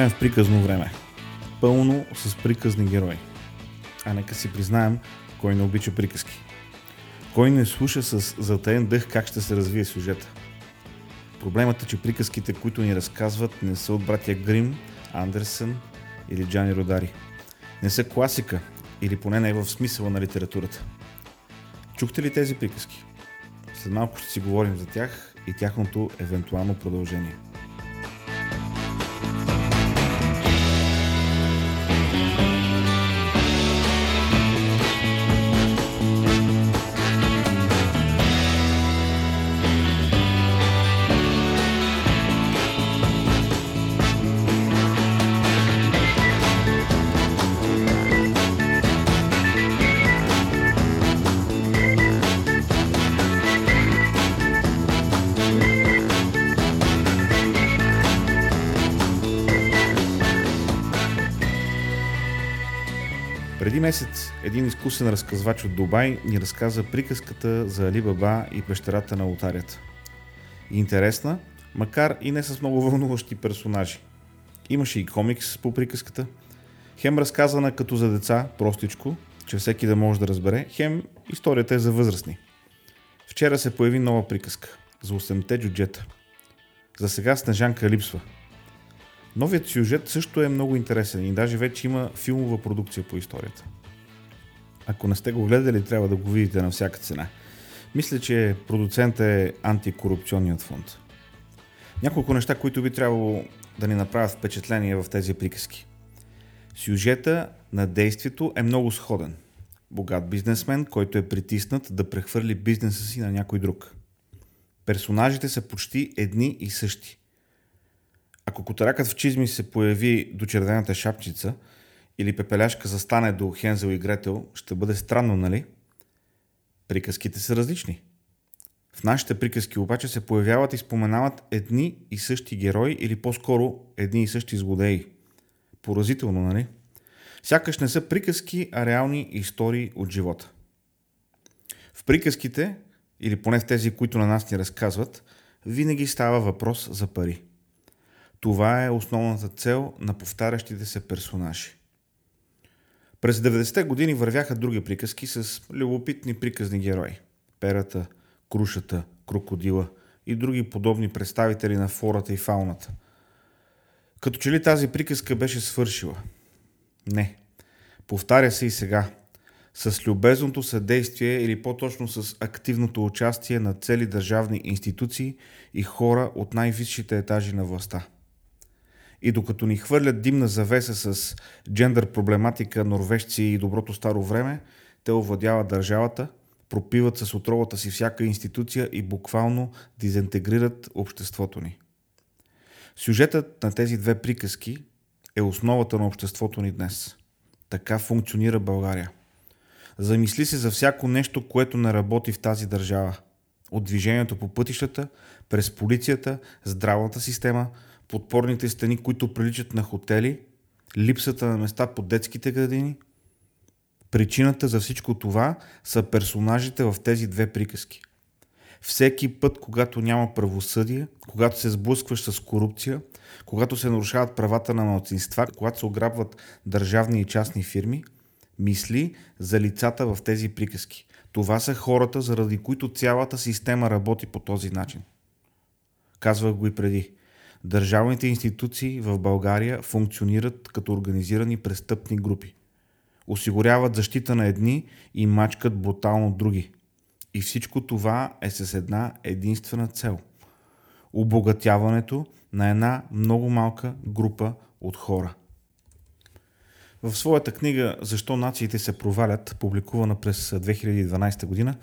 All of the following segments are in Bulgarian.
Живеем в приказно време. Пълно с приказни герои. А нека си признаем, кой не обича приказки. Кой не слуша с затаен дъх как ще се развие сюжета. Проблемът е, че приказките, които ни разказват, не са от братя Грим, Андерсън или Джани Родари. Не са класика, или поне не е в смисъла на литературата. Чухте ли тези приказки? След малко ще си говорим за тях и тяхното евентуално продължение. Преди месец един изкусен разказвач от Дубай ни разказа приказката за Али Баба и пещерата на лотарията. Интересна, макар и не с много вълнуващи персонажи. Имаше и комикс по приказката. Хем разказана като за деца, простичко, че всеки да може да разбере, хем историята е за възрастни. Вчера се появи нова приказка за 8-те джуджета. За сега Снежанка липсва – Новият сюжет също е много интересен и даже вече има филмова продукция по историята. Ако не сте го гледали, трябва да го видите на всяка цена. Мисля, че продуцент е антикорупционният фонд. Няколко неща, които би трябвало да ни направят впечатление в тези приказки. Сюжета на действието е много сходен. Богат бизнесмен, който е притиснат да прехвърли бизнеса си на някой друг. Персонажите са почти едни и същи. Ако котаракът в чизми се появи до червената шапчица или пепеляшка застане до Хензел и Гретел, ще бъде странно, нали? Приказките са различни. В нашите приказки обаче се появяват и споменават едни и същи герои или по-скоро едни и същи злодеи. Поразително, нали? Сякаш не са приказки, а реални истории от живота. В приказките, или поне в тези, които на нас ни разказват, винаги става въпрос за пари – това е основната цел на повтарящите се персонажи. През 90-те години вървяха други приказки с любопитни приказни герои. Перата, крушата, крокодила и други подобни представители на флората и фауната. Като че ли тази приказка беше свършила? Не. Повтаря се и сега. С любезното съдействие или по-точно с активното участие на цели държавни институции и хора от най-висшите етажи на властта. И докато ни хвърлят димна завеса с джендър проблематика, норвежци и доброто старо време, те овладяват държавата, пропиват с отровата си всяка институция и буквално дезинтегрират обществото ни. Сюжетът на тези две приказки е основата на обществото ни днес. Така функционира България. Замисли се за всяко нещо, което не работи в тази държава. От движението по пътищата, през полицията, здравната система – подпорните стени, които приличат на хотели, липсата на места по детските градини. Причината за всичко това са персонажите в тези две приказки. Всеки път, когато няма правосъдие, когато се сблъскваш с корупция, когато се нарушават правата на малцинства, когато се ограбват държавни и частни фирми, мисли за лицата в тези приказки. Това са хората, заради които цялата система работи по този начин. Казвах го и преди. Държавните институции в България функционират като организирани престъпни групи. Осигуряват защита на едни и мачкат брутално други. И всичко това е с една единствена цел – обогатяването на една много малка група от хора. В своята книга «Защо нациите се провалят», публикувана през 2012 година,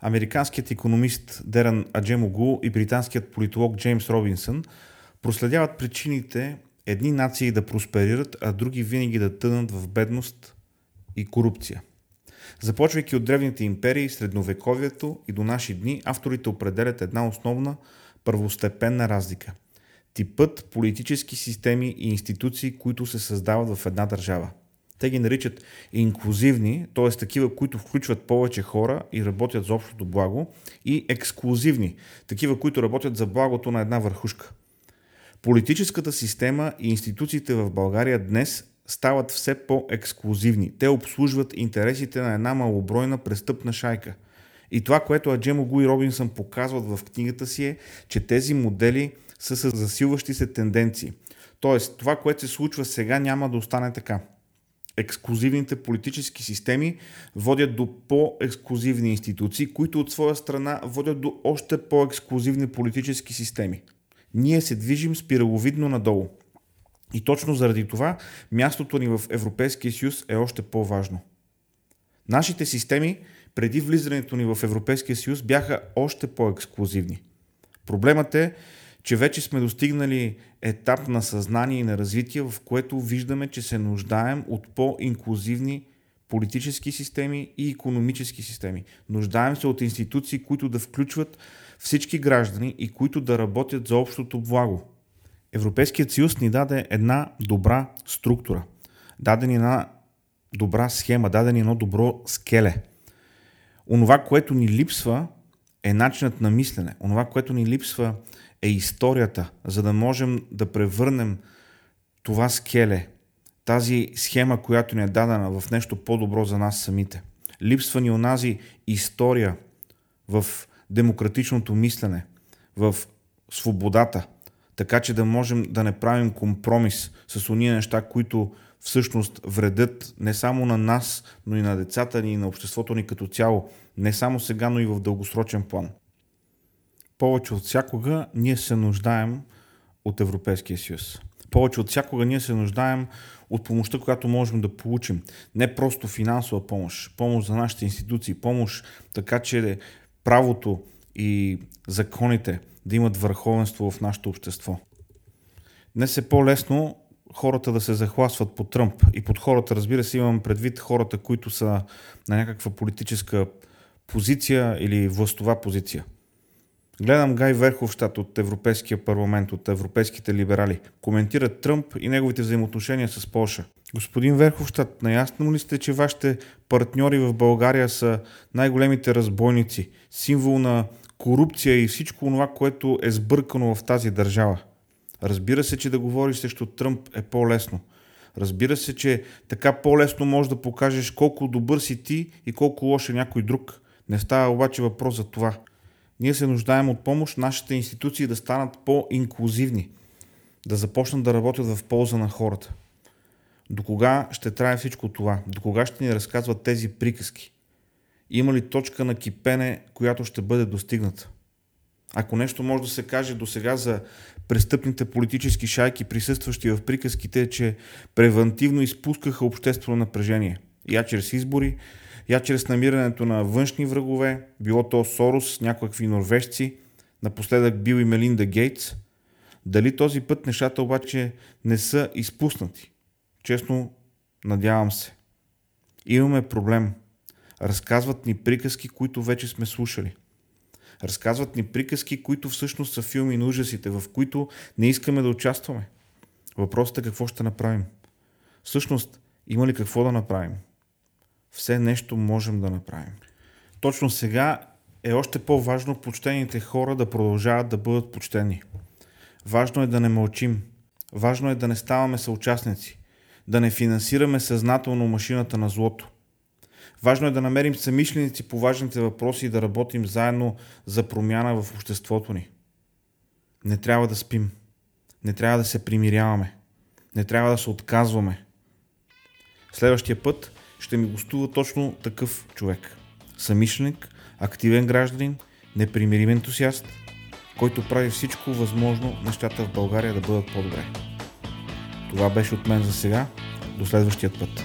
американският економист Деран Аджемогу и британският политолог Джеймс Робинсън – проследяват причините едни нации да просперират, а други винаги да тънат в бедност и корупция. Започвайки от древните империи, средновековието и до наши дни, авторите определят една основна първостепенна разлика. Типът политически системи и институции, които се създават в една държава. Те ги наричат инклюзивни, т.е. такива, които включват повече хора и работят за общото благо, и ексклюзивни, такива, които работят за благото на една върхушка – Политическата система и институциите в България днес стават все по-ексклюзивни. Те обслужват интересите на една малобройна престъпна шайка. И това, което Аджемо и Робинсън показват в книгата си е, че тези модели са с засилващи се тенденции. Тоест, това, което се случва сега, няма да остане така. Ексклюзивните политически системи водят до по-ексклюзивни институции, които от своя страна водят до още по-ексклюзивни политически системи. Ние се движим спираловидно надолу. И точно заради това мястото ни в Европейския съюз е още по-важно. Нашите системи преди влизането ни в Европейския съюз бяха още по-ексклюзивни. Проблемът е, че вече сме достигнали етап на съзнание и на развитие, в което виждаме, че се нуждаем от по-инклюзивни политически системи и економически системи. Нуждаем се от институции, които да включват всички граждани и които да работят за общото благо. Европейският съюз ни даде една добра структура, даде ни една добра схема, даде ни едно добро скеле. Онова, което ни липсва, е начинът на мислене. Онова, което ни липсва, е историята, за да можем да превърнем това скеле, тази схема, която ни е дадена в нещо по-добро за нас самите. Липсва ни онази история в демократичното мислене, в свободата, така че да можем да не правим компромис с уния неща, които всъщност вредят не само на нас, но и на децата ни и на обществото ни като цяло, не само сега, но и в дългосрочен план. Повече от всякога ние се нуждаем от Европейския съюз. Повече от всякога ние се нуждаем от помощта, която можем да получим. Не просто финансова помощ, помощ за нашите институции, помощ така, че правото и законите да имат върховенство в нашето общество. Днес е по-лесно хората да се захласват по Тръмп. И под хората, разбира се, имам предвид хората, които са на някаква политическа позиция или властова позиция. Гледам Гай Верховщат от Европейския парламент, от европейските либерали. Коментират Тръмп и неговите взаимоотношения с Польша. Господин Верховщат, наясно ли сте, че вашите партньори в България са най-големите разбойници, символ на корупция и всичко това, което е сбъркано в тази държава? Разбира се, че да говориш срещу Тръмп е по-лесно. Разбира се, че така по-лесно можеш да покажеш колко добър си ти и колко лош е някой друг. Не става обаче въпрос за това. Ние се нуждаем от помощ нашите институции да станат по-инклюзивни, да започнат да работят в полза на хората. До кога ще трае всичко това? До кога ще ни разказват тези приказки? Има ли точка на кипене, която ще бъде достигната? Ако нещо може да се каже до сега за престъпните политически шайки, присъстващи в приказките, е, че превентивно изпускаха обществено напрежение. Я чрез избори, я чрез намирането на външни врагове, било то Сорос, някакви норвежци, напоследък бил и Мелинда Гейтс. Дали този път нещата обаче не са изпуснати? Честно, надявам се. Имаме проблем. Разказват ни приказки, които вече сме слушали. Разказват ни приказки, които всъщност са филми на ужасите, в които не искаме да участваме. Въпросът е какво ще направим. Всъщност, има ли какво да направим? Все нещо можем да направим. Точно сега е още по-важно почтените хора да продължават да бъдат почтени. Важно е да не мълчим. Важно е да не ставаме съучастници. Да не финансираме съзнателно машината на злото. Важно е да намерим самишленици по важните въпроси и да работим заедно за промяна в обществото ни. Не трябва да спим. Не трябва да се примиряваме. Не трябва да се отказваме. Следващия път ще ми гостува точно такъв човек. Самишленик, активен гражданин, непримирим ентусиаст, който прави всичко възможно нещата в България да бъдат по-добре. Това беше от мен за сега. До следващия път.